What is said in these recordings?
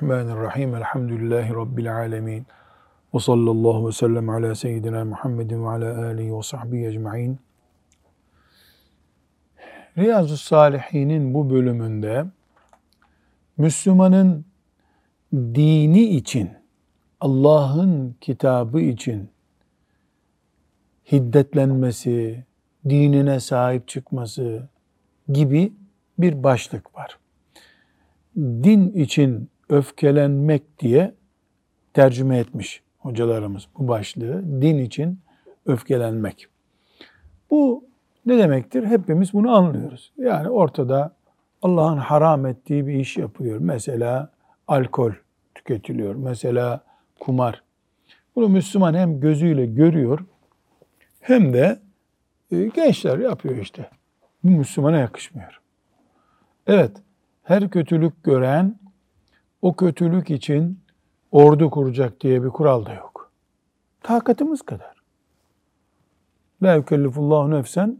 Bismillahirrahmanirrahim. Elhamdülillahi Rabbil alemin. Ve sallallahu ve sellem ala seyyidina Muhammedin ve ala alihi ve sahbihi ecma'in. Riyazu Salihin'in bu bölümünde Müslümanın dini için, Allah'ın kitabı için hiddetlenmesi, dinine sahip çıkması gibi bir başlık var din için öfkelenmek diye tercüme etmiş hocalarımız bu başlığı. Din için öfkelenmek. Bu ne demektir? Hepimiz bunu anlıyoruz. Yani ortada Allah'ın haram ettiği bir iş yapıyor. Mesela alkol tüketiliyor. Mesela kumar. Bunu Müslüman hem gözüyle görüyor hem de e, gençler yapıyor işte. Bu Müslümana yakışmıyor. Evet, her kötülük gören o kötülük için ordu kuracak diye bir kural da yok. Takatımız kadar. La yükellifullahu nefsen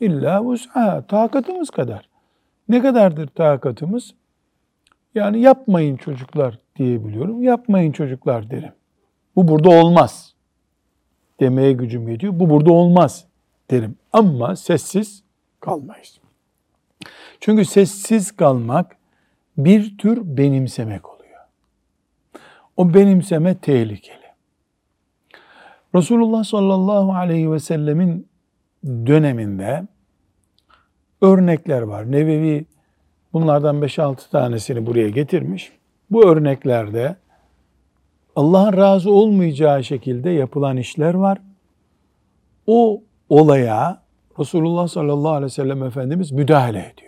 illa vus'aha. Takatımız kadar. Ne kadardır takatımız? Yani yapmayın çocuklar diyebiliyorum. Yapmayın çocuklar derim. Bu burada olmaz. Demeye gücüm yetiyor. Bu burada olmaz derim. Ama sessiz kalmayız. Çünkü sessiz kalmak bir tür benimsemek oluyor. O benimseme tehlikeli. Resulullah sallallahu aleyhi ve sellemin döneminde örnekler var. Nevevi bunlardan 5-6 tanesini buraya getirmiş. Bu örneklerde Allah'ın razı olmayacağı şekilde yapılan işler var. O olaya Resulullah sallallahu aleyhi ve sellem Efendimiz müdahale ediyor.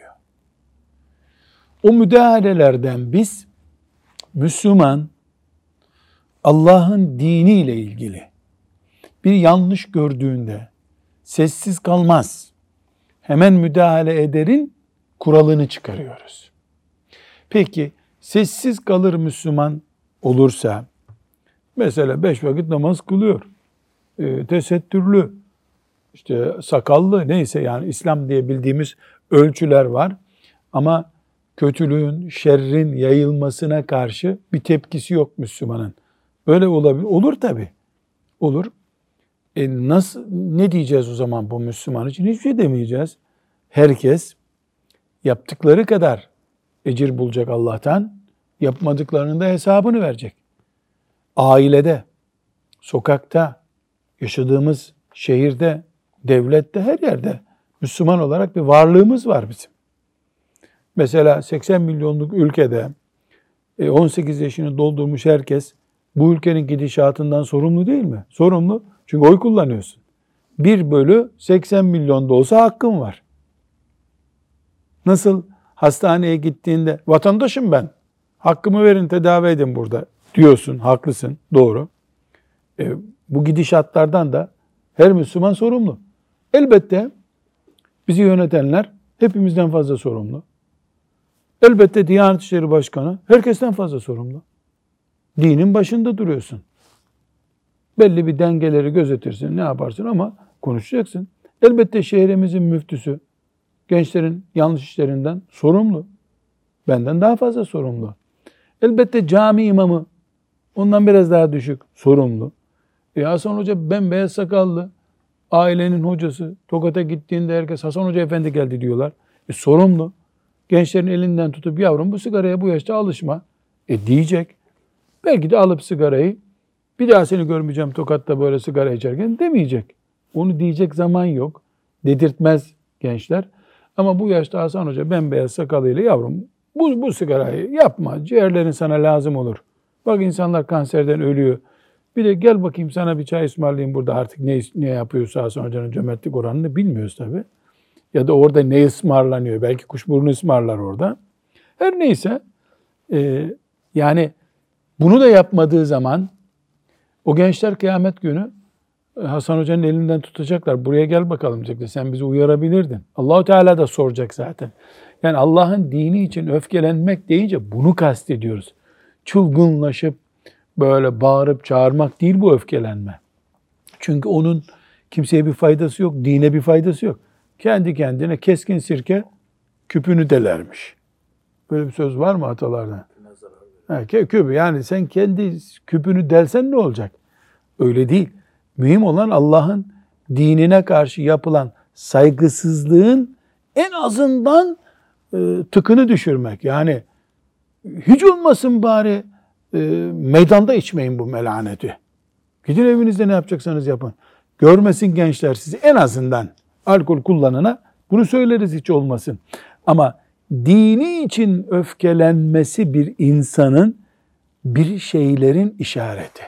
O müdahalelerden biz Müslüman Allah'ın diniyle ilgili bir yanlış gördüğünde sessiz kalmaz. Hemen müdahale ederin kuralını çıkarıyoruz. Peki sessiz kalır Müslüman olursa mesela beş vakit namaz kılıyor. E, tesettürlü, işte sakallı neyse yani İslam diye bildiğimiz ölçüler var. Ama kötülüğün, şerrin yayılmasına karşı bir tepkisi yok Müslümanın. Öyle olabilir. Olur tabi. Olur. E nasıl, ne diyeceğiz o zaman bu Müslüman için? Hiçbir şey demeyeceğiz. Herkes yaptıkları kadar ecir bulacak Allah'tan. Yapmadıklarının da hesabını verecek. Ailede, sokakta, yaşadığımız şehirde, devlette, her yerde Müslüman olarak bir varlığımız var bizim. Mesela 80 milyonluk ülkede 18 e, yaşını doldurmuş herkes bu ülkenin gidişatından sorumlu değil mi? Sorumlu. Çünkü oy kullanıyorsun. 1 bölü 80 milyon da olsa hakkın var. Nasıl hastaneye gittiğinde vatandaşım ben, hakkımı verin tedavi edin burada diyorsun, haklısın, doğru. E, bu gidişatlardan da her Müslüman sorumlu. Elbette bizi yönetenler hepimizden fazla sorumlu. Elbette Diyanet İşleri Başkanı herkesten fazla sorumlu. Dinin başında duruyorsun. Belli bir dengeleri gözetirsin, ne yaparsın ama konuşacaksın. Elbette şehrimizin müftüsü gençlerin yanlış işlerinden sorumlu. Benden daha fazla sorumlu. Elbette cami imamı ondan biraz daha düşük sorumlu. E Hasan Hoca bembeyaz sakallı, ailenin hocası. Tokat'a gittiğinde herkes Hasan Hoca efendi geldi diyorlar. E sorumlu gençlerin elinden tutup yavrum bu sigaraya bu yaşta alışma e diyecek. Belki de alıp sigarayı bir daha seni görmeyeceğim Tokat'ta böyle sigara içerken demeyecek. Onu diyecek zaman yok. Dedirtmez gençler. Ama bu yaşta Hasan Hoca bembeyaz sakalıyla yavrum bu, bu sigarayı yapma. Ciğerlerin sana lazım olur. Bak insanlar kanserden ölüyor. Bir de gel bakayım sana bir çay ısmarlayayım burada artık ne, ne yapıyorsa Hasan Hoca'nın cömertlik oranını bilmiyoruz tabii ya da orada ne ısmarlanıyor? Belki kuşburnu ısmarlar orada. Her neyse e, yani bunu da yapmadığı zaman o gençler kıyamet günü e, Hasan Hoca'nın elinden tutacaklar. Buraya gel bakalım diyecekler. Sen bizi uyarabilirdin. Allahu Teala da soracak zaten. Yani Allah'ın dini için öfkelenmek deyince bunu kastediyoruz. Çılgınlaşıp böyle bağırıp çağırmak değil bu öfkelenme. Çünkü onun kimseye bir faydası yok, dine bir faydası yok kendi kendine keskin sirke küpünü delermiş. Böyle bir söz var mı atalardan? Ha, küpü yani sen kendi küpünü delsen ne olacak? Öyle değil. Mühim olan Allah'ın dinine karşı yapılan saygısızlığın en azından e, tıkını düşürmek. Yani hiç olmasın bari e, meydanda içmeyin bu melaneti. Gidin evinizde ne yapacaksanız yapın. Görmesin gençler sizi en azından alkol kullanana bunu söyleriz hiç olmasın. Ama dini için öfkelenmesi bir insanın bir şeylerin işareti.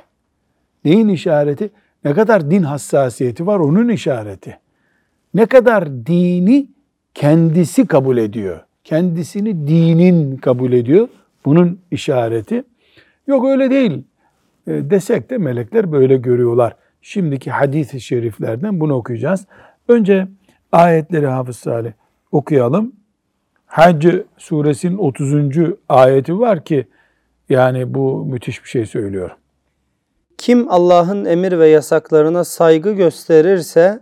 Neyin işareti? Ne kadar din hassasiyeti var onun işareti. Ne kadar dini kendisi kabul ediyor. Kendisini dinin kabul ediyor. Bunun işareti. Yok öyle değil e, desek de melekler böyle görüyorlar. Şimdiki hadis-i şeriflerden bunu okuyacağız. Önce ayetleri Hafız Salih okuyalım. Hac suresinin 30. ayeti var ki yani bu müthiş bir şey söylüyor. Kim Allah'ın emir ve yasaklarına saygı gösterirse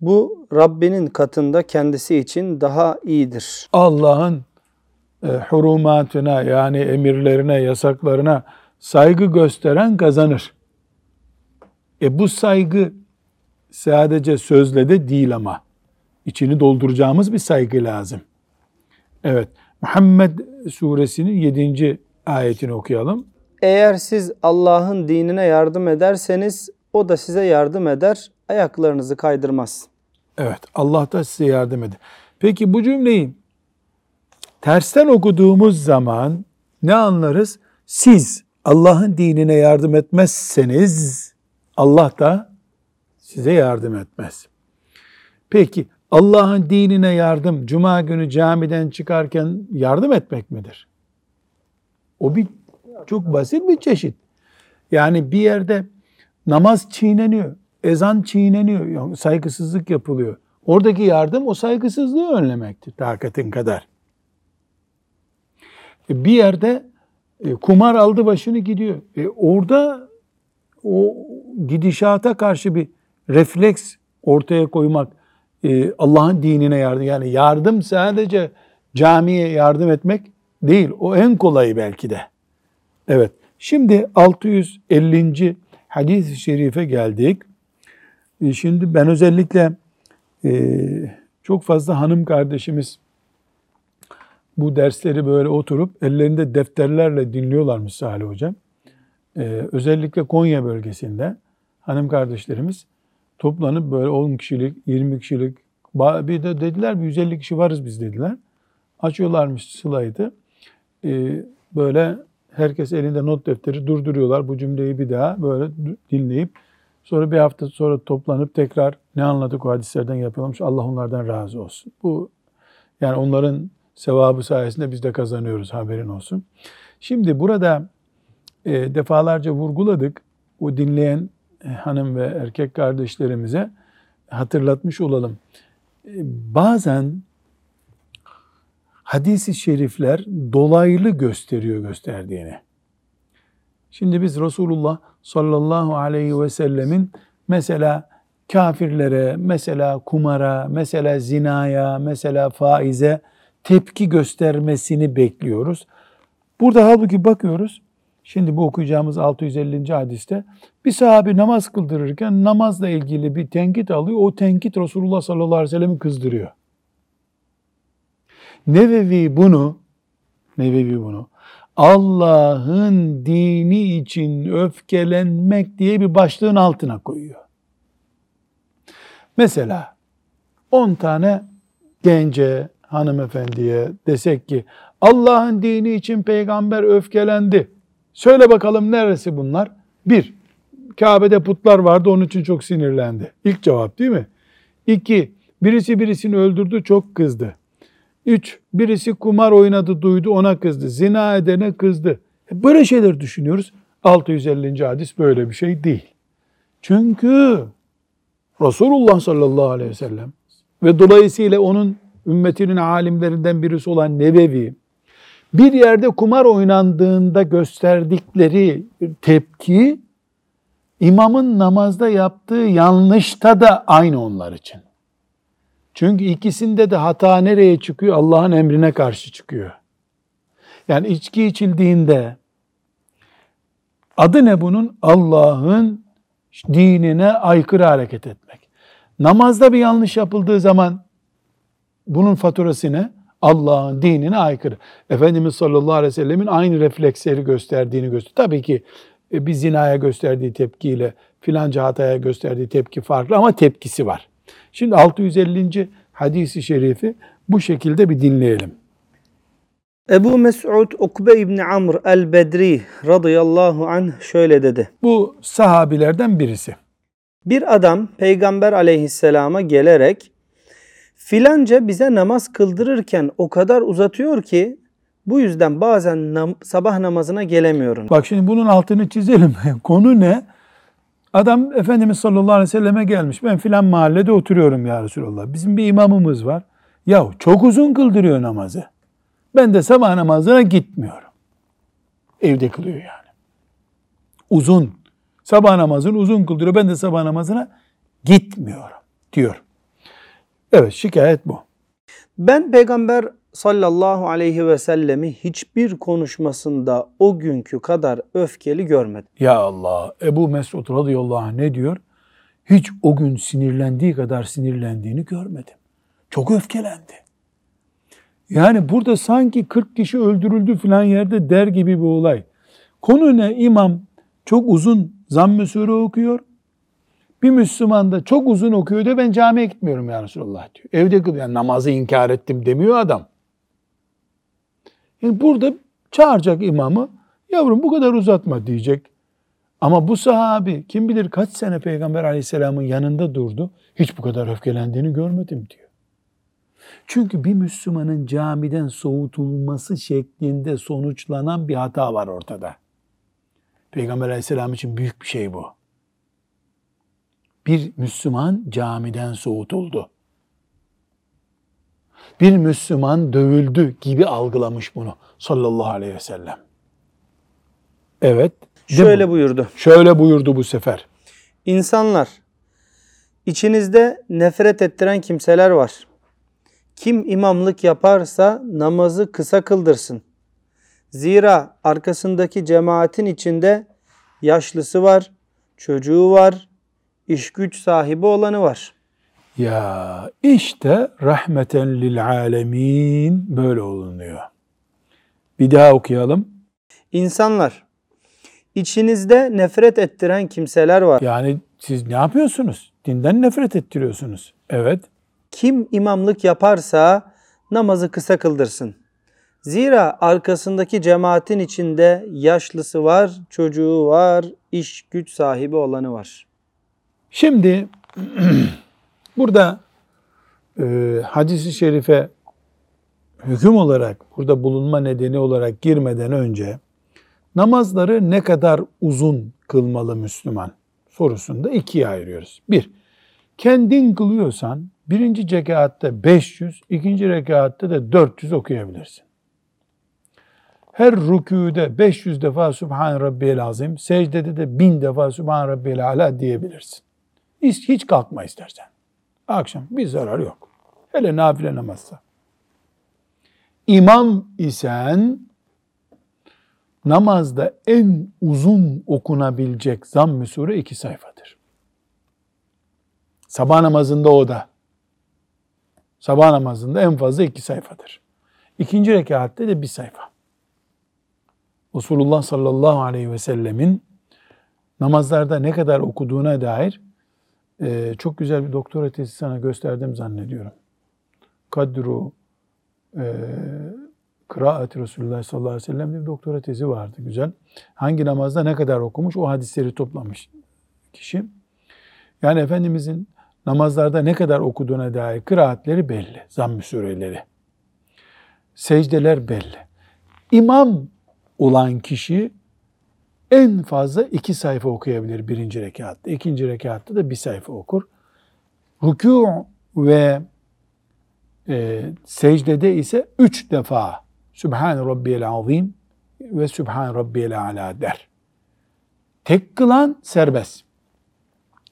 bu Rabbinin katında kendisi için daha iyidir. Allah'ın e, hurumatına yani emirlerine, yasaklarına saygı gösteren kazanır. E bu saygı sadece sözle de değil ama içini dolduracağımız bir saygı lazım. Evet. Muhammed suresinin 7. ayetini okuyalım. Eğer siz Allah'ın dinine yardım ederseniz o da size yardım eder, ayaklarınızı kaydırmaz. Evet, Allah da size yardım eder. Peki bu cümleyi tersten okuduğumuz zaman ne anlarız? Siz Allah'ın dinine yardım etmezseniz Allah da size yardım etmez. Peki Allah'ın dinine yardım cuma günü camiden çıkarken yardım etmek midir? O bir çok basit bir çeşit. Yani bir yerde namaz çiğneniyor, ezan çiğneniyor, saygısızlık yapılıyor. Oradaki yardım o saygısızlığı önlemektir takatin kadar. E, bir yerde e, kumar aldı başını gidiyor. E, orada o gidişata karşı bir refleks ortaya koymak e, Allah'ın dinine yardım. Yani yardım sadece camiye yardım etmek değil. O en kolayı belki de. Evet. Şimdi 650. hadis-i şerife geldik. E, şimdi ben özellikle e, çok fazla hanım kardeşimiz bu dersleri böyle oturup ellerinde defterlerle dinliyorlarmış Salih Hocam. Özellikle Konya bölgesinde hanım kardeşlerimiz toplanıp böyle 10 kişilik, 20 kişilik, bir de dediler bir 150 kişi varız biz dediler. Açıyorlarmış slaydı. Ee, böyle herkes elinde not defteri durduruyorlar. Bu cümleyi bir daha böyle dinleyip sonra bir hafta sonra toplanıp tekrar ne anladık o hadislerden yapıyormuş. Allah onlardan razı olsun. Bu yani onların sevabı sayesinde biz de kazanıyoruz haberin olsun. Şimdi burada e, defalarca vurguladık. O dinleyen hanım ve erkek kardeşlerimize hatırlatmış olalım. E, bazen hadisi şerifler dolaylı gösteriyor gösterdiğini. Şimdi biz Resulullah sallallahu aleyhi ve sellemin mesela kafirlere, mesela kumara, mesela zinaya, mesela faize tepki göstermesini bekliyoruz. Burada halbuki bakıyoruz. Şimdi bu okuyacağımız 650. hadiste bir sahabi namaz kıldırırken namazla ilgili bir tenkit alıyor. O tenkit Resulullah sallallahu aleyhi ve sellem'i kızdırıyor. Nevevi bunu Nevevi bunu Allah'ın dini için öfkelenmek diye bir başlığın altına koyuyor. Mesela 10 tane gence, hanımefendiye desek ki Allah'ın dini için peygamber öfkelendi. Söyle bakalım neresi bunlar? Bir, Kabe'de putlar vardı onun için çok sinirlendi. İlk cevap değil mi? İki, birisi birisini öldürdü çok kızdı. Üç, birisi kumar oynadı duydu ona kızdı. Zina edene kızdı. E, böyle şeyler düşünüyoruz. 650. hadis böyle bir şey değil. Çünkü Resulullah sallallahu aleyhi ve sellem ve dolayısıyla onun ümmetinin alimlerinden birisi olan Nebevi, bir yerde kumar oynandığında gösterdikleri tepki, imamın namazda yaptığı yanlışta da aynı onlar için. Çünkü ikisinde de hata nereye çıkıyor? Allah'ın emrine karşı çıkıyor. Yani içki içildiğinde Adı ne bunun? Allah'ın dinine aykırı hareket etmek. Namazda bir yanlış yapıldığı zaman bunun faturası ne? Allah'ın dinine aykırı. Efendimiz sallallahu aleyhi ve sellemin aynı refleksleri gösterdiğini gösteriyor. Tabii ki e, bir zinaya gösterdiği tepkiyle filanca hataya gösterdiği tepki farklı ama tepkisi var. Şimdi 650. hadisi şerifi bu şekilde bir dinleyelim. Ebu Mes'ud Ukbe İbni Amr el-Bedri radıyallahu anh şöyle dedi. Bu sahabilerden birisi. Bir adam Peygamber aleyhisselama gelerek filanca bize namaz kıldırırken o kadar uzatıyor ki bu yüzden bazen nam- sabah namazına gelemiyorum. Bak şimdi bunun altını çizelim. Konu ne? Adam Efendimiz sallallahu aleyhi ve selleme gelmiş. Ben filan mahallede oturuyorum ya Resulallah. Bizim bir imamımız var. Ya çok uzun kıldırıyor namazı. Ben de sabah namazına gitmiyorum. Evde kılıyor yani. Uzun. Sabah namazını uzun kıldırıyor. Ben de sabah namazına gitmiyorum diyor. Evet şikayet bu. Ben Peygamber sallallahu aleyhi ve sellemi hiçbir konuşmasında o günkü kadar öfkeli görmedim. Ya Allah Ebu Mesud radıyallahu anh ne diyor? Hiç o gün sinirlendiği kadar sinirlendiğini görmedim. Çok öfkelendi. Yani burada sanki 40 kişi öldürüldü filan yerde der gibi bir olay. Konu ne? İmam çok uzun zamm-ı okuyor. Bir Müslüman da çok uzun okuyor da ben camiye gitmiyorum ya Resulallah diyor. Evde kılıyor. Yani namazı inkar ettim demiyor adam. Yani burada çağıracak imamı yavrum bu kadar uzatma diyecek. Ama bu sahabi kim bilir kaç sene Peygamber aleyhisselamın yanında durdu. Hiç bu kadar öfkelendiğini görmedim diyor. Çünkü bir Müslümanın camiden soğutulması şeklinde sonuçlanan bir hata var ortada. Peygamber aleyhisselam için büyük bir şey bu. Bir Müslüman camiden soğutuldu. Bir Müslüman dövüldü gibi algılamış bunu sallallahu aleyhi ve sellem. Evet. Şöyle buyurdu. Şöyle buyurdu bu sefer. İnsanlar, içinizde nefret ettiren kimseler var. Kim imamlık yaparsa namazı kısa kıldırsın. Zira arkasındaki cemaatin içinde yaşlısı var, çocuğu var, iş güç sahibi olanı var. Ya işte rahmeten lil alemin böyle olunuyor. Bir daha okuyalım. İnsanlar, içinizde nefret ettiren kimseler var. Yani siz ne yapıyorsunuz? Dinden nefret ettiriyorsunuz. Evet. Kim imamlık yaparsa namazı kısa kıldırsın. Zira arkasındaki cemaatin içinde yaşlısı var, çocuğu var, iş güç sahibi olanı var. Şimdi burada e, hadisi şerife hüküm olarak burada bulunma nedeni olarak girmeden önce namazları ne kadar uzun kılmalı Müslüman sorusunda ikiye ayırıyoruz. Bir, kendin kılıyorsan birinci rekatta 500, ikinci rekatta da 400 okuyabilirsin. Her rükûde 500 defa Subhan Rabbiyel Azim, secdede de 1000 defa Subhan Rabbiyel Ala diyebilirsin. Hiç, hiç kalkma istersen. Akşam bir zarar yok. Hele nafile namazsa. İmam isen namazda en uzun okunabilecek zamm-ı sure iki sayfadır. Sabah namazında o da. Sabah namazında en fazla iki sayfadır. İkinci rekatte de bir sayfa. Resulullah sallallahu aleyhi ve sellemin namazlarda ne kadar okuduğuna dair e, çok güzel bir doktora tezi sana gösterdim zannediyorum. Kadru e, Kıraat Resulullah sallallahu aleyhi ve sellem bir doktora tezi vardı güzel. Hangi namazda ne kadar okumuş o hadisleri toplamış kişi. Yani Efendimizin namazlarda ne kadar okuduğuna dair kıraatleri belli. Zamm-ı sureleri. Secdeler belli. İmam olan kişi en fazla iki sayfa okuyabilir birinci rekatta. İkinci rekatta da bir sayfa okur. Rükû ve e, secdede ise üç defa Sübhan Rabbiyel Azim ve Sübhan Rabbiyel Ala der. Tek kılan serbest.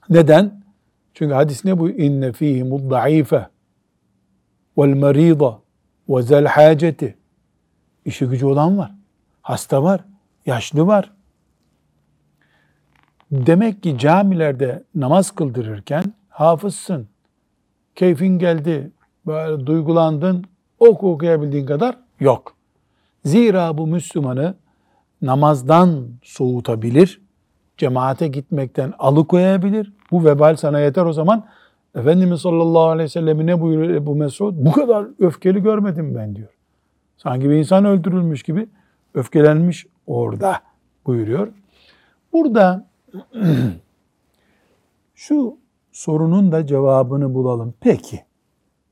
Neden? Çünkü hadis ne bu? İnne fihi muddaife vel merida ve zel haceti. İşi gücü olan var. Hasta var. Yaşlı var. Demek ki camilerde namaz kıldırırken hafızsın, keyfin geldi, böyle duygulandın, oku okuyabildiğin kadar yok. Zira bu Müslümanı namazdan soğutabilir, cemaate gitmekten alıkoyabilir. Bu vebal sana yeter o zaman. Efendimiz sallallahu aleyhi ve sellem ne buyuruyor Ebu Mesud? Bu kadar öfkeli görmedim ben diyor. Sanki bir insan öldürülmüş gibi öfkelenmiş orada buyuruyor. Burada şu sorunun da cevabını bulalım. Peki,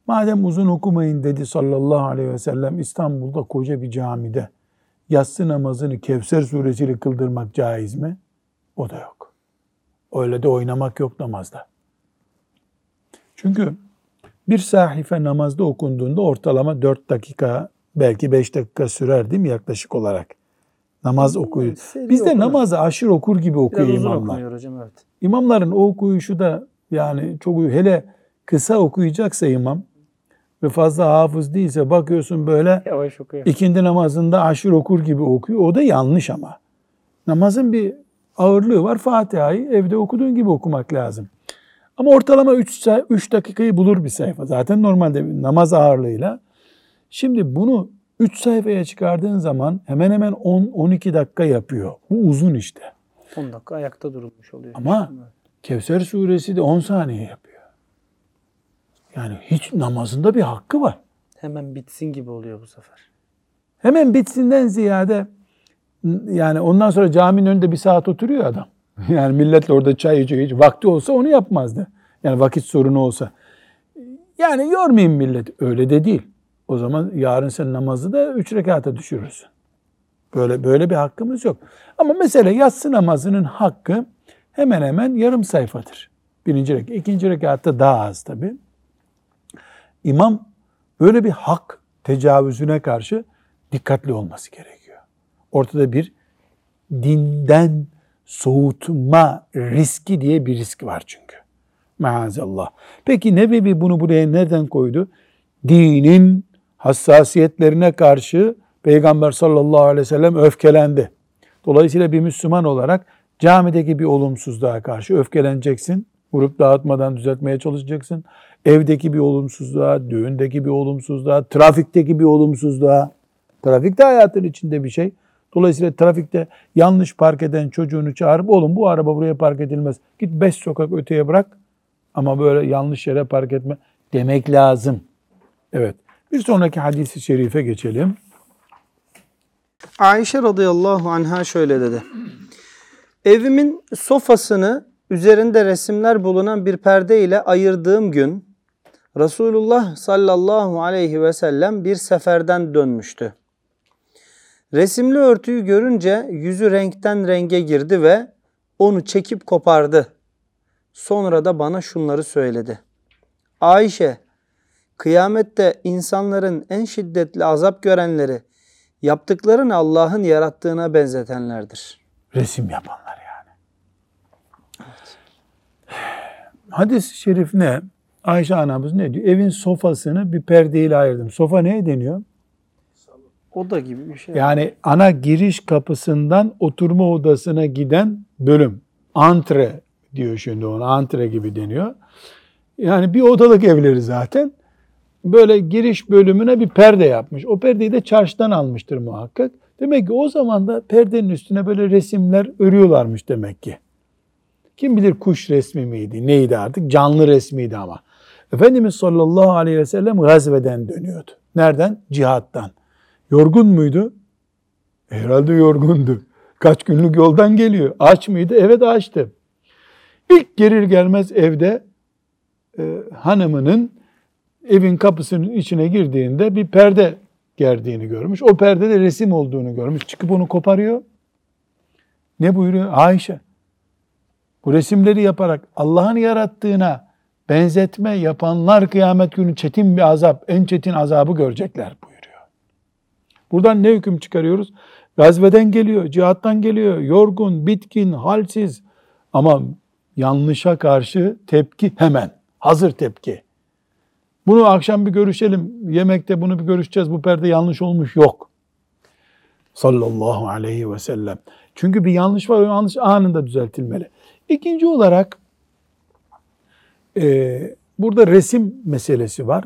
madem uzun okumayın dedi sallallahu aleyhi ve sellem İstanbul'da koca bir camide yatsı namazını Kevser suresiyle kıldırmak caiz mi? O da yok. Öyle de oynamak yok namazda. Çünkü bir sahife namazda okunduğunda ortalama 4 dakika belki 5 dakika sürer değil mi yaklaşık olarak? Namaz okuyor. seri Biz de namazı aşırı okur gibi okuyor Biraz uzun imamlar. okunuyor hocam evet. İmamların o okuyuşu da yani çok hele kısa okuyacaksa imam ve fazla hafız değilse bakıyorsun böyle Yavaş okuyor. ikindi namazında aşırı okur gibi okuyor. O da yanlış ama. Namazın bir ağırlığı var. Fatiha'yı evde okuduğun gibi okumak lazım. Ama ortalama 3, 3 dakikayı bulur bir sayfa. Zaten normalde bir namaz ağırlığıyla. Şimdi bunu 3 sayfaya çıkardığın zaman hemen hemen 10-12 dakika yapıyor. Bu uzun işte. 10 dakika ayakta durulmuş oluyor. Ama Kevser suresi de 10 saniye yapıyor. Yani hiç namazında bir hakkı var. Hemen bitsin gibi oluyor bu sefer. Hemen bitsinden ziyade yani ondan sonra caminin önünde bir saat oturuyor adam. Yani milletle orada çay içiyor. Hiç vakti olsa onu yapmazdı. Yani vakit sorunu olsa. Yani yormayayım millet. Öyle de değil. O zaman yarın sen namazı da üç rekata düşürürsün. Böyle böyle bir hakkımız yok. Ama mesela yatsı namazının hakkı hemen hemen yarım sayfadır. Birinci rekat. ikinci rekatta daha az tabii. İmam böyle bir hak tecavüzüne karşı dikkatli olması gerekiyor. Ortada bir dinden soğutma riski diye bir risk var çünkü. Maazallah. Peki Nebevi bunu buraya nereden koydu? Dinin hassasiyetlerine karşı Peygamber sallallahu aleyhi ve sellem öfkelendi. Dolayısıyla bir Müslüman olarak camideki bir olumsuzluğa karşı öfkeleneceksin. Vurup dağıtmadan düzeltmeye çalışacaksın. Evdeki bir olumsuzluğa, düğündeki bir olumsuzluğa, trafikteki bir olumsuzluğa. Trafik de hayatın içinde bir şey. Dolayısıyla trafikte yanlış park eden çocuğunu çağırıp oğlum bu araba buraya park edilmez. Git beş sokak öteye bırak ama böyle yanlış yere park etme demek lazım. Evet. Bir sonraki hadisi şerife geçelim. Ayşe radıyallahu anha şöyle dedi. Evimin sofasını üzerinde resimler bulunan bir perde ile ayırdığım gün Resulullah sallallahu aleyhi ve sellem bir seferden dönmüştü. Resimli örtüyü görünce yüzü renkten renge girdi ve onu çekip kopardı. Sonra da bana şunları söyledi. Ayşe, kıyamette insanların en şiddetli azap görenleri yaptıklarını Allah'ın yarattığına benzetenlerdir. Resim yapanlar yani. Hadis-i şerif ne? Ayşe anamız ne diyor? Evin sofasını bir perdeyle ayırdım. Sofa neye deniyor? Oda gibi bir şey. Yani ana giriş kapısından oturma odasına giden bölüm. Antre diyor şimdi ona. Antre gibi deniyor. Yani bir odalık evleri zaten. Böyle giriş bölümüne bir perde yapmış. O perdeyi de çarşıdan almıştır muhakkak. Demek ki o zaman da perdenin üstüne böyle resimler örüyorlarmış demek ki. Kim bilir kuş resmi miydi, neydi artık? Canlı resmiydi ama. Efendimiz sallallahu aleyhi ve sellem gazveden dönüyordu. Nereden? Cihattan. Yorgun muydu? Herhalde yorgundu. Kaç günlük yoldan geliyor. Aç mıydı? Evet açtı. İlk gelir gelmez evde e, hanımının evin kapısının içine girdiğinde bir perde gerdiğini görmüş. O perdede resim olduğunu görmüş. Çıkıp onu koparıyor. Ne buyuruyor? Ayşe. Bu resimleri yaparak Allah'ın yarattığına benzetme yapanlar kıyamet günü çetin bir azap, en çetin azabı görecekler buyuruyor. Buradan ne hüküm çıkarıyoruz? Gazveden geliyor, cihattan geliyor, yorgun, bitkin, halsiz ama yanlışa karşı tepki hemen, hazır tepki. Bunu akşam bir görüşelim, yemekte bunu bir görüşeceğiz, bu perde yanlış olmuş yok. Sallallahu aleyhi ve sellem. Çünkü bir yanlış var, o yanlış anında düzeltilmeli. İkinci olarak e, burada resim meselesi var.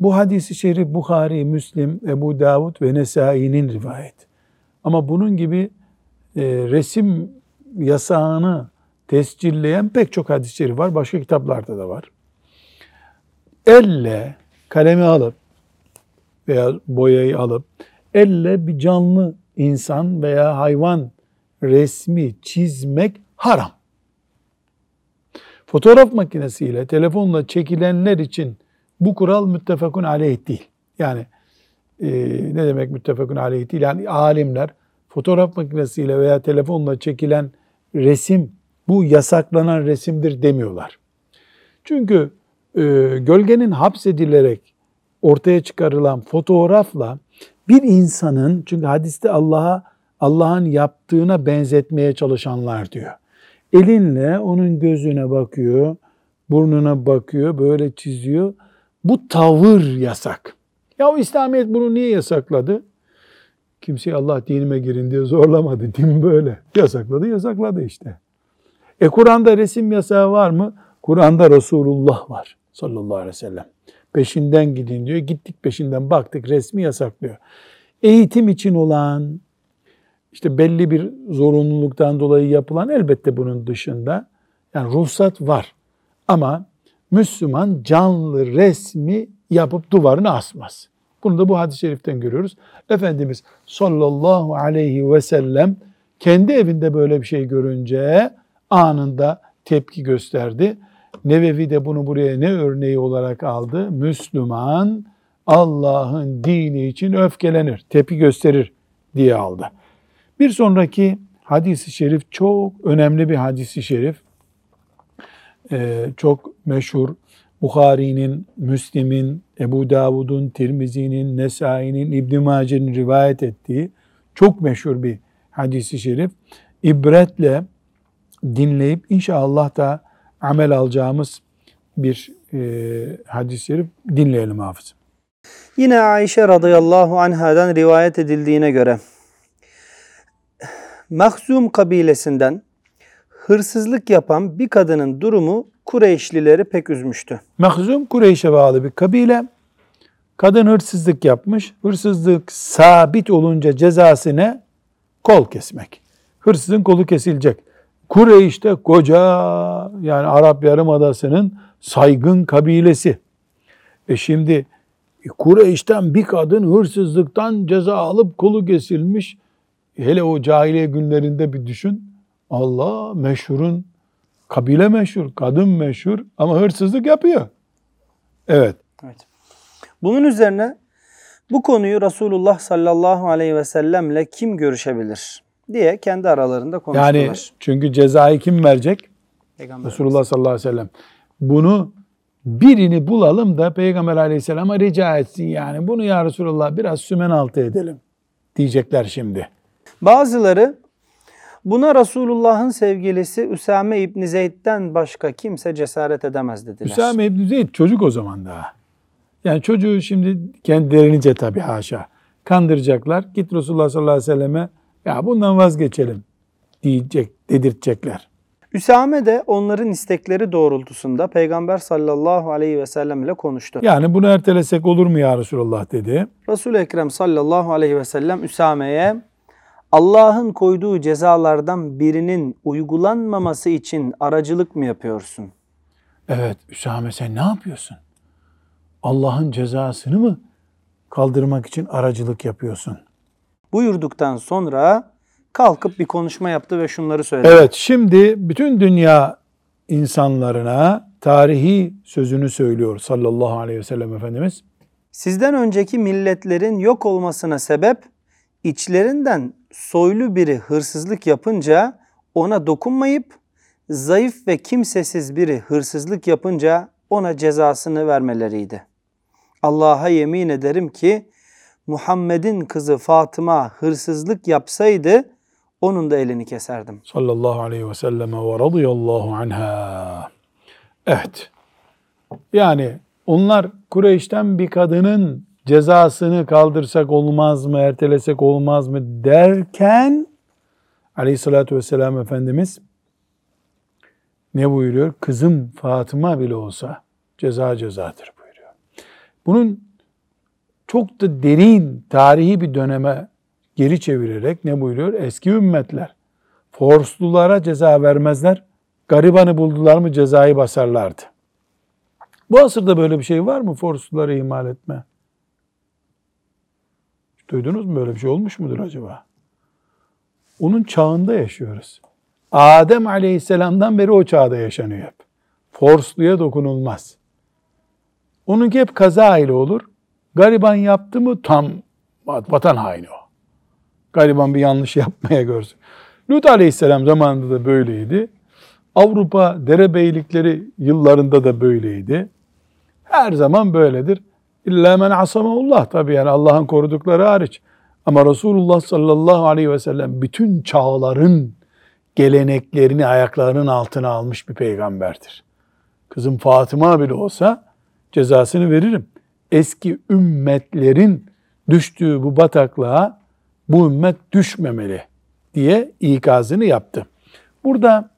Bu hadisi şerif Bukhari, Müslim, Ebu Davud ve Nesai'nin rivayet. Ama bunun gibi e, resim yasağını tescilleyen pek çok hadis-i var. Başka kitaplarda da var. Elle kalemi alıp veya boyayı alıp elle bir canlı insan veya hayvan resmi çizmek haram. Fotoğraf makinesiyle, telefonla çekilenler için bu kural müttefakun aleyh değil. Yani e, ne demek müttefakun aleyh değil? Yani alimler fotoğraf makinesiyle veya telefonla çekilen resim bu yasaklanan resimdir demiyorlar. Çünkü gölgenin hapsedilerek ortaya çıkarılan fotoğrafla bir insanın çünkü hadiste Allah'a Allah'ın yaptığına benzetmeye çalışanlar diyor. Elinle onun gözüne bakıyor, burnuna bakıyor, böyle çiziyor. Bu tavır yasak. Ya İslamiyet bunu niye yasakladı? Kimseyi Allah dinime girin diye zorlamadı. Din böyle. Yasakladı, yasakladı işte. E Kur'an'da resim yasağı var mı? Kur'an'da Resulullah var sallallahu aleyhi ve sellem. Peşinden gidin diyor. Gittik peşinden baktık resmi yasaklıyor. Eğitim için olan, işte belli bir zorunluluktan dolayı yapılan elbette bunun dışında yani ruhsat var. Ama Müslüman canlı resmi yapıp duvarına asmaz. Bunu da bu hadis-i şeriften görüyoruz. Efendimiz sallallahu aleyhi ve sellem kendi evinde böyle bir şey görünce anında tepki gösterdi. Nevevi de bunu buraya ne örneği olarak aldı? Müslüman Allah'ın dini için öfkelenir, tepki gösterir diye aldı. Bir sonraki hadisi şerif çok önemli bir hadisi şerif. Ee, çok meşhur. Bukhari'nin, Müslim'in, Ebu Davud'un, Tirmizi'nin, Nesai'nin, İbn Mace'nin rivayet ettiği çok meşhur bir hadisi şerif. İbretle dinleyip inşallah da amel alacağımız bir e, hadis-i şerif dinleyelim hafız. Yine Ayşe radıyallahu anhadan rivayet edildiğine göre Mahzum kabilesinden hırsızlık yapan bir kadının durumu Kureyşlileri pek üzmüştü. Mahzum Kureyş'e bağlı bir kabile. Kadın hırsızlık yapmış. Hırsızlık sabit olunca cezası ne? Kol kesmek. Hırsızın kolu kesilecek. Kureyş'te koca yani Arap Yarımadası'nın saygın kabilesi. E şimdi Kureyş'ten bir kadın hırsızlıktan ceza alıp kolu kesilmiş. Hele o cahiliye günlerinde bir düşün. Allah meşhurun, kabile meşhur, kadın meşhur ama hırsızlık yapıyor. Evet. Evet. Bunun üzerine bu konuyu Resulullah sallallahu aleyhi ve sellemle kim görüşebilir diye kendi aralarında konuştular. Yani çünkü cezayı kim verecek? Peygamber Resulullah sallallahu aleyhi ve sellem. Bunu birini bulalım da Peygamber aleyhisselama rica etsin yani. Bunu ya Resulullah biraz sümen altı edelim diyecekler şimdi. Bazıları buna Resulullah'ın sevgilisi Üsame İbni Zeyd'den başka kimse cesaret edemez dediler. Üsame İbni Zeyd çocuk o zaman daha. Yani çocuğu şimdi kendilerince tabii haşa kandıracaklar. Git Resulullah sallallahu aleyhi ve selleme ya bundan vazgeçelim diyecek, dedirtecekler. Üsame de onların istekleri doğrultusunda Peygamber sallallahu aleyhi ve sellem ile konuştu. Yani bunu ertelesek olur mu ya Resulullah dedi. Resul-i Ekrem sallallahu aleyhi ve sellem Üsame'ye Allah'ın koyduğu cezalardan birinin uygulanmaması için aracılık mı yapıyorsun? Evet Üsame sen ne yapıyorsun? Allah'ın cezasını mı kaldırmak için aracılık yapıyorsun? Buyurduktan sonra kalkıp bir konuşma yaptı ve şunları söyledi. Evet şimdi bütün dünya insanlarına tarihi sözünü söylüyor sallallahu aleyhi ve sellem Efendimiz. Sizden önceki milletlerin yok olmasına sebep içlerinden soylu biri hırsızlık yapınca ona dokunmayıp zayıf ve kimsesiz biri hırsızlık yapınca ona cezasını vermeleriydi. Allah'a yemin ederim ki Muhammed'in kızı Fatıma hırsızlık yapsaydı onun da elini keserdim. Sallallahu aleyhi ve selleme ve radıyallahu anha. Evet. Yani onlar Kureyş'ten bir kadının cezasını kaldırsak olmaz mı, ertelesek olmaz mı derken aleyhissalatü vesselam Efendimiz ne buyuruyor? Kızım Fatıma bile olsa ceza cezadır buyuruyor. Bunun çok da derin tarihi bir döneme geri çevirerek ne buyuruyor? Eski ümmetler forslulara ceza vermezler. Garibanı buldular mı cezayı basarlardı. Bu asırda böyle bir şey var mı? Forsluları ihmal etme. Duydunuz mu böyle bir şey olmuş mudur acaba? Onun çağında yaşıyoruz. Adem aleyhisselamdan beri o çağda yaşanıyor hep. Forsluya dokunulmaz. Onunki hep kaza ile olur. Gariban yaptı mı tam vatan haini o. Gariban bir yanlış yapmaya görsün. Lut aleyhisselam zamanında da böyleydi. Avrupa derebeylikleri yıllarında da böyleydi. Her zaman böyledir. İlla men asamahullah tabi yani Allah'ın korudukları hariç. Ama Resulullah sallallahu aleyhi ve sellem bütün çağların geleneklerini ayaklarının altına almış bir peygamberdir. Kızım Fatıma bile olsa cezasını veririm. Eski ümmetlerin düştüğü bu bataklığa bu ümmet düşmemeli diye ikazını yaptı. Burada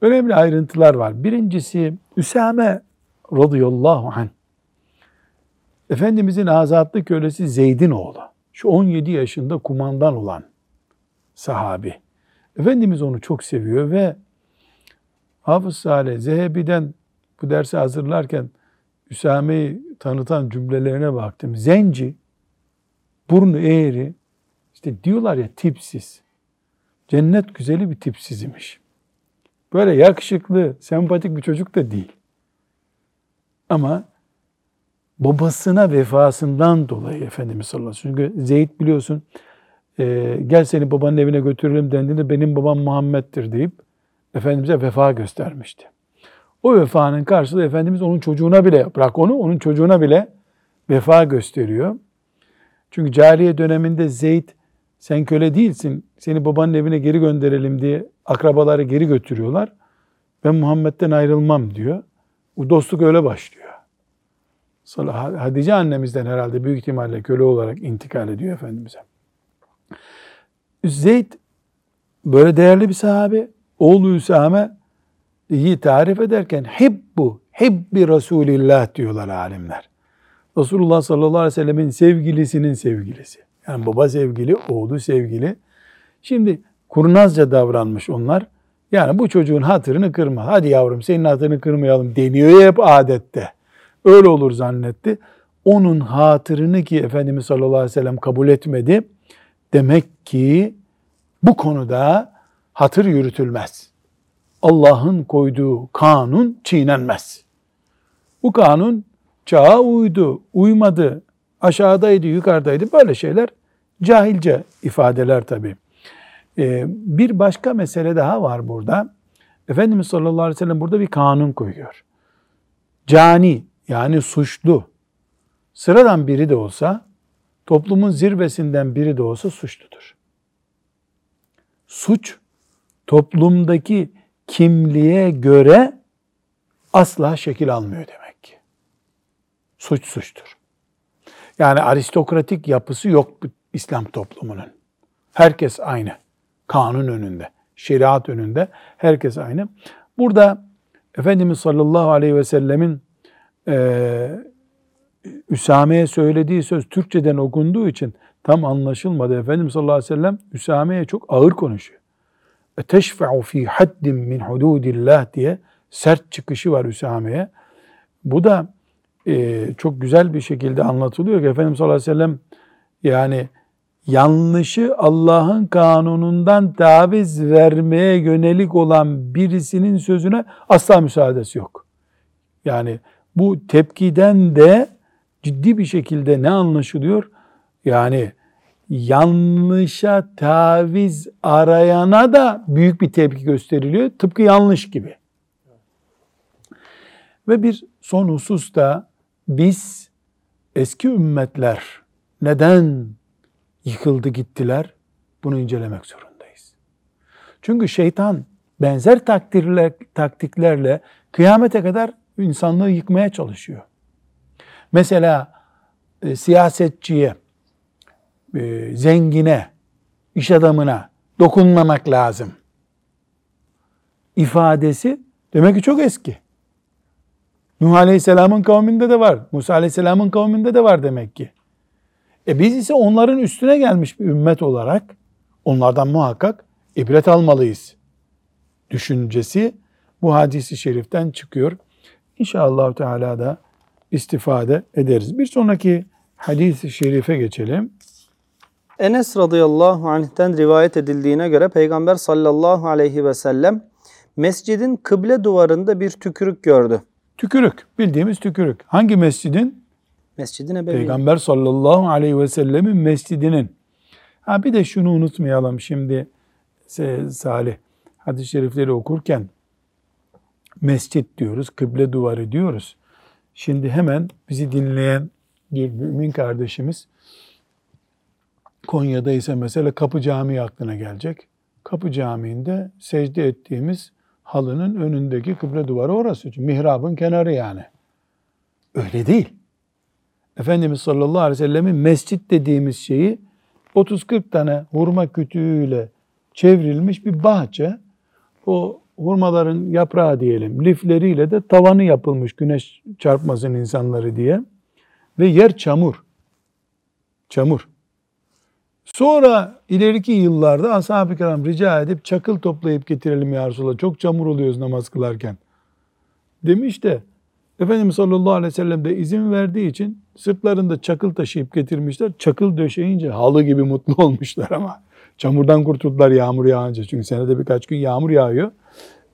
önemli ayrıntılar var. Birincisi Üsame radıyallahu anh Efendimizin azatlı kölesi Zeyd'in oğlu. Şu 17 yaşında kumandan olan sahabi. Efendimiz onu çok seviyor ve Hafız Salih Zehebi'den bu dersi hazırlarken Üsame'yi tanıtan cümlelerine baktım. Zenci, burnu eğri, işte diyorlar ya tipsiz. Cennet güzeli bir tipsiz imiş. Böyle yakışıklı, sempatik bir çocuk da değil. Ama babasına vefasından dolayı Efendimiz sallallahu aleyhi ve sellem. Çünkü Zeyd biliyorsun e, gel seni babanın evine götürelim dendiğinde benim babam Muhammed'dir deyip Efendimiz'e vefa göstermişti. O vefanın karşılığı Efendimiz onun çocuğuna bile, bırak onu, onun çocuğuna bile vefa gösteriyor. Çünkü cariye döneminde Zeyd sen köle değilsin, seni babanın evine geri gönderelim diye akrabaları geri götürüyorlar. Ben Muhammed'den ayrılmam diyor. Bu dostluk öyle başlıyor. Hatice annemizden herhalde büyük ihtimalle köle olarak intikal ediyor Efendimiz'e. Zeyd böyle değerli bir sahabe. Oğlu Üsame iyi tarif ederken hibbu, hibbi Resulillah diyorlar alimler. Resulullah sallallahu aleyhi ve sellemin sevgilisinin sevgilisi. Yani baba sevgili, oğlu sevgili. Şimdi kurnazca davranmış onlar. Yani bu çocuğun hatırını kırma. Hadi yavrum senin hatırını kırmayalım deniyor hep adette. Öyle olur zannetti. Onun hatırını ki Efendimiz sallallahu aleyhi ve sellem kabul etmedi. Demek ki bu konuda hatır yürütülmez. Allah'ın koyduğu kanun çiğnenmez. Bu kanun çağa uydu, uymadı, aşağıdaydı, yukarıdaydı böyle şeyler cahilce ifadeler tabi. Ee, bir başka mesele daha var burada. Efendimiz sallallahu aleyhi ve sellem burada bir kanun koyuyor. Cani yani suçlu sıradan biri de olsa toplumun zirvesinden biri de olsa suçludur. Suç toplumdaki kimliğe göre asla şekil almıyor demek ki. Suç suçtur. Yani aristokratik yapısı yok İslam toplumunun. Herkes aynı. Kanun önünde, şeriat önünde herkes aynı. Burada Efendimiz sallallahu aleyhi ve sellemin e, Üsame'ye söylediği söz Türkçeden okunduğu için tam anlaşılmadı. Efendimiz sallallahu aleyhi ve sellem Üsame'ye çok ağır konuşuyor. Teşfe'u fi haddin min hududillah diye sert çıkışı var Üsame'ye. Bu da e, çok güzel bir şekilde anlatılıyor ki Efendimiz sallallahu aleyhi ve sellem yani yanlışı Allah'ın kanunundan taviz vermeye yönelik olan birisinin sözüne asla müsaadesi yok. Yani bu tepkiden de ciddi bir şekilde ne anlaşılıyor? Yani yanlışa taviz arayana da büyük bir tepki gösteriliyor. Tıpkı yanlış gibi. Ve bir son husus da biz eski ümmetler neden yıkıldı gittiler? Bunu incelemek zorundayız. Çünkü şeytan benzer taktikler, taktiklerle kıyamete kadar insanlığı yıkmaya çalışıyor. Mesela e, siyasetçiye, e, zengine, iş adamına dokunmamak lazım ifadesi Demek ki çok eski. Nuh Aleyhisselam'ın kavminde de var. Musa Aleyhisselam'ın kavminde de var demek ki. E biz ise onların üstüne gelmiş bir ümmet olarak onlardan muhakkak ibret almalıyız. Düşüncesi bu hadisi şeriften çıkıyor. İnşallah Teala da istifade ederiz. Bir sonraki hadis-i şerife geçelim. Enes radıyallahu anh'ten rivayet edildiğine göre Peygamber sallallahu aleyhi ve sellem mescidin kıble duvarında bir tükürük gördü. Tükürük, bildiğimiz tükürük. Hangi mescidin? Mescidin ebeveyn. Peygamber sallallahu aleyhi ve sellemin mescidinin. Ha bir de şunu unutmayalım şimdi Salih hadis-i şerifleri okurken mescit diyoruz, kıble duvarı diyoruz. Şimdi hemen bizi dinleyen bir mümin kardeşimiz Konya'da ise mesela Kapı Camii aklına gelecek. Kapı Camii'nde secde ettiğimiz halının önündeki kıble duvarı orası. Mihrabın kenarı yani. Öyle değil. Efendimiz sallallahu aleyhi ve sellemin mescit dediğimiz şeyi 30-40 tane hurma kütüğüyle çevrilmiş bir bahçe. O hurmaların yaprağı diyelim, lifleriyle de tavanı yapılmış güneş çarpmasın insanları diye. Ve yer çamur. Çamur. Sonra ileriki yıllarda ashab-ı kiram rica edip çakıl toplayıp getirelim ya Resulallah. Çok çamur oluyoruz namaz kılarken. Demiş de Efendimiz sallallahu aleyhi ve sellem de izin verdiği için sırtlarında çakıl taşıyıp getirmişler. Çakıl döşeyince halı gibi mutlu olmuşlar ama çamurdan kurtuldular yağmur yağınca. Çünkü senede birkaç gün yağmur yağıyor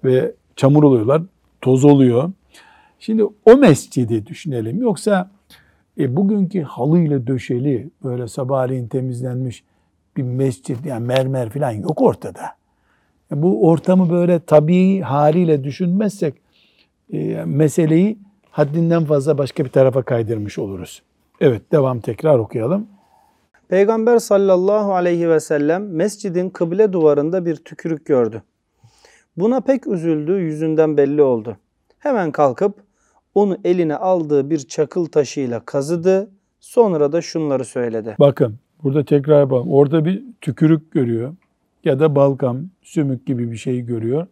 ve çamur oluyorlar, toz oluyor. Şimdi o mescidi düşünelim. Yoksa e, bugünkü halıyla döşeli böyle sabahleyin temizlenmiş bir mescit yani mermer falan yok ortada. E, bu ortamı böyle tabii haliyle düşünmezsek e, meseleyi haddinden fazla başka bir tarafa kaydırmış oluruz. Evet devam tekrar okuyalım. Peygamber sallallahu aleyhi ve sellem mescidin kıble duvarında bir tükürük gördü. Buna pek üzüldü, yüzünden belli oldu. Hemen kalkıp onu eline aldığı bir çakıl taşıyla kazıdı. Sonra da şunları söyledi. Bakın burada tekrar yapalım. Orada bir tükürük görüyor ya da balgam, sümük gibi bir şey görüyor.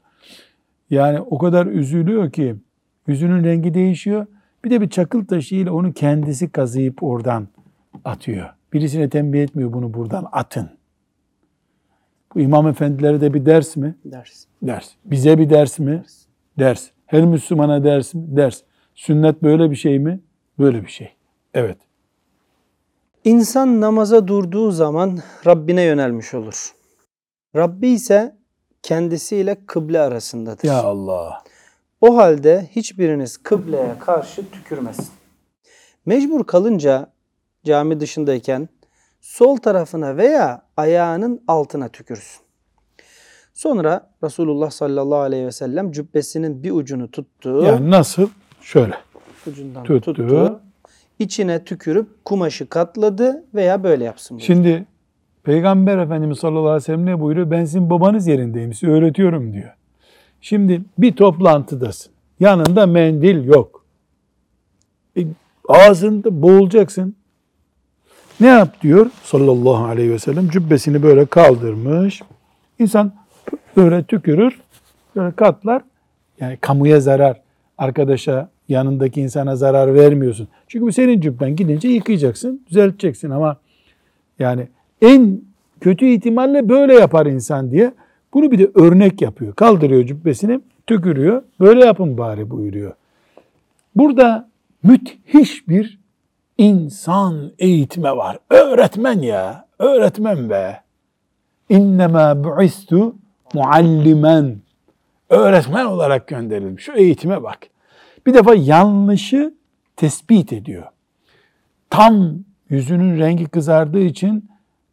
Yani o kadar üzülüyor ki yüzünün rengi değişiyor. Bir de bir çakıl taşıyla onu kendisi kazıyıp oradan atıyor. Birisine tembih etmiyor bunu buradan atın. Bu imam efendilere de bir ders mi? Ders. Ders. Bize bir ders mi? Ders. Ders. Her Müslümana ders mi? Ders. Sünnet böyle bir şey mi? Böyle bir şey. Evet. İnsan namaza durduğu zaman Rabbine yönelmiş olur. Rabbi ise kendisiyle kıble arasındadır. Ya Allah. O halde hiçbiriniz kıbleye karşı tükürmesin. Mecbur kalınca cami dışındayken sol tarafına veya ayağının altına tükürsün. Sonra Resulullah sallallahu aleyhi ve sellem cübbesinin bir ucunu tuttu. Yani nasıl? Şöyle. ucundan tuttu. tuttu. İçine tükürüp kumaşı katladı veya böyle yapsın. buyurdu. Şimdi Peygamber Efendimiz sallallahu aleyhi ve sellem ne buyuruyor? Ben sizin babanız yerindeyim, size öğretiyorum diyor. Şimdi bir toplantıdasın. Yanında mendil yok. E, ağzında boğulacaksın. Ne yap diyor sallallahu aleyhi ve sellem? Cübbesini böyle kaldırmış. İnsan böyle tükürür, böyle katlar. Yani kamuya zarar, arkadaşa, yanındaki insana zarar vermiyorsun. Çünkü bu senin cübben. Gidince yıkayacaksın, düzelteceksin ama yani en kötü ihtimalle böyle yapar insan diye bunu bir de örnek yapıyor. Kaldırıyor cübbesini, tükürüyor. Böyle yapın bari buyuruyor. Burada müthiş bir insan eğitme var. Öğretmen ya. Öğretmen be. İnnemâ bu'istu muallimen. Öğretmen olarak gönderilmiş. Şu eğitime bak. Bir defa yanlışı tespit ediyor. Tam yüzünün rengi kızardığı için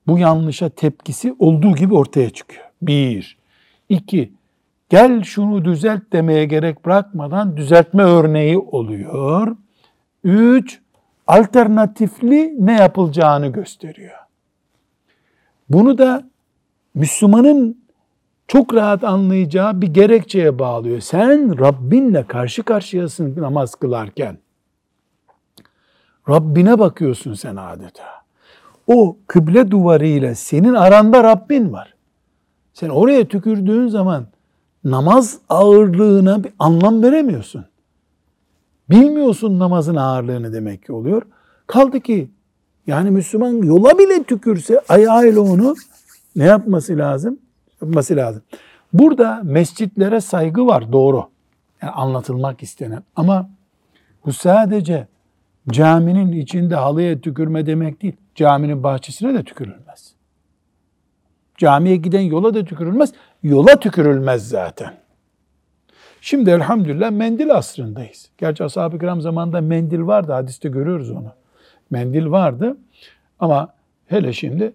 bu yanlışa tepkisi olduğu gibi ortaya çıkıyor. Bir. İki. Gel şunu düzelt demeye gerek bırakmadan düzeltme örneği oluyor. Üç. Alternatifli ne yapılacağını gösteriyor. Bunu da Müslümanın çok rahat anlayacağı bir gerekçeye bağlıyor. Sen Rabbinle karşı karşıyasın namaz kılarken. Rabbine bakıyorsun sen adeta. O kıble duvarıyla senin aranda Rabbin var. Sen oraya tükürdüğün zaman namaz ağırlığına bir anlam veremiyorsun. Bilmiyorsun namazın ağırlığını demek ki oluyor. Kaldı ki yani Müslüman yola bile tükürse ayağıyla onu ne yapması lazım? Yapması lazım. Burada mescitlere saygı var doğru. Yani anlatılmak istenen. Ama bu sadece caminin içinde halıya tükürme demek değil. Caminin bahçesine de tükürülmez. Camiye giden yola da tükürülmez. Yola tükürülmez zaten. Şimdi elhamdülillah mendil asrındayız. Gerçi ashab-ı kiram zamanında mendil vardı. Hadiste görüyoruz onu. Mendil vardı. Ama hele şimdi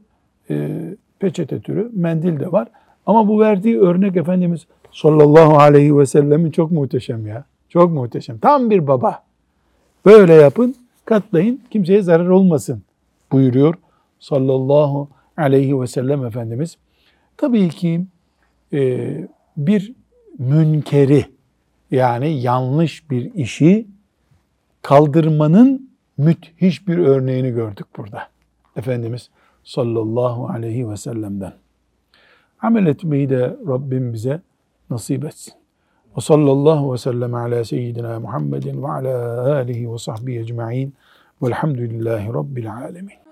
e, peçete türü mendil de var. Ama bu verdiği örnek Efendimiz sallallahu aleyhi ve sellemin çok muhteşem ya. Çok muhteşem. Tam bir baba. Böyle yapın, katlayın, kimseye zarar olmasın buyuruyor sallallahu aleyhi ve sellem Efendimiz. Tabii ki e, bir münkeri yani yanlış bir işi kaldırmanın müthiş bir örneğini gördük burada. Efendimiz sallallahu aleyhi ve sellem'den. Amel etmeyi de Rabbim bize nasip etsin. Ve sallallahu ve sellem ala seyyidina Muhammedin ve ala alihi ve sahbihi ecma'in velhamdülillahi rabbil alemin.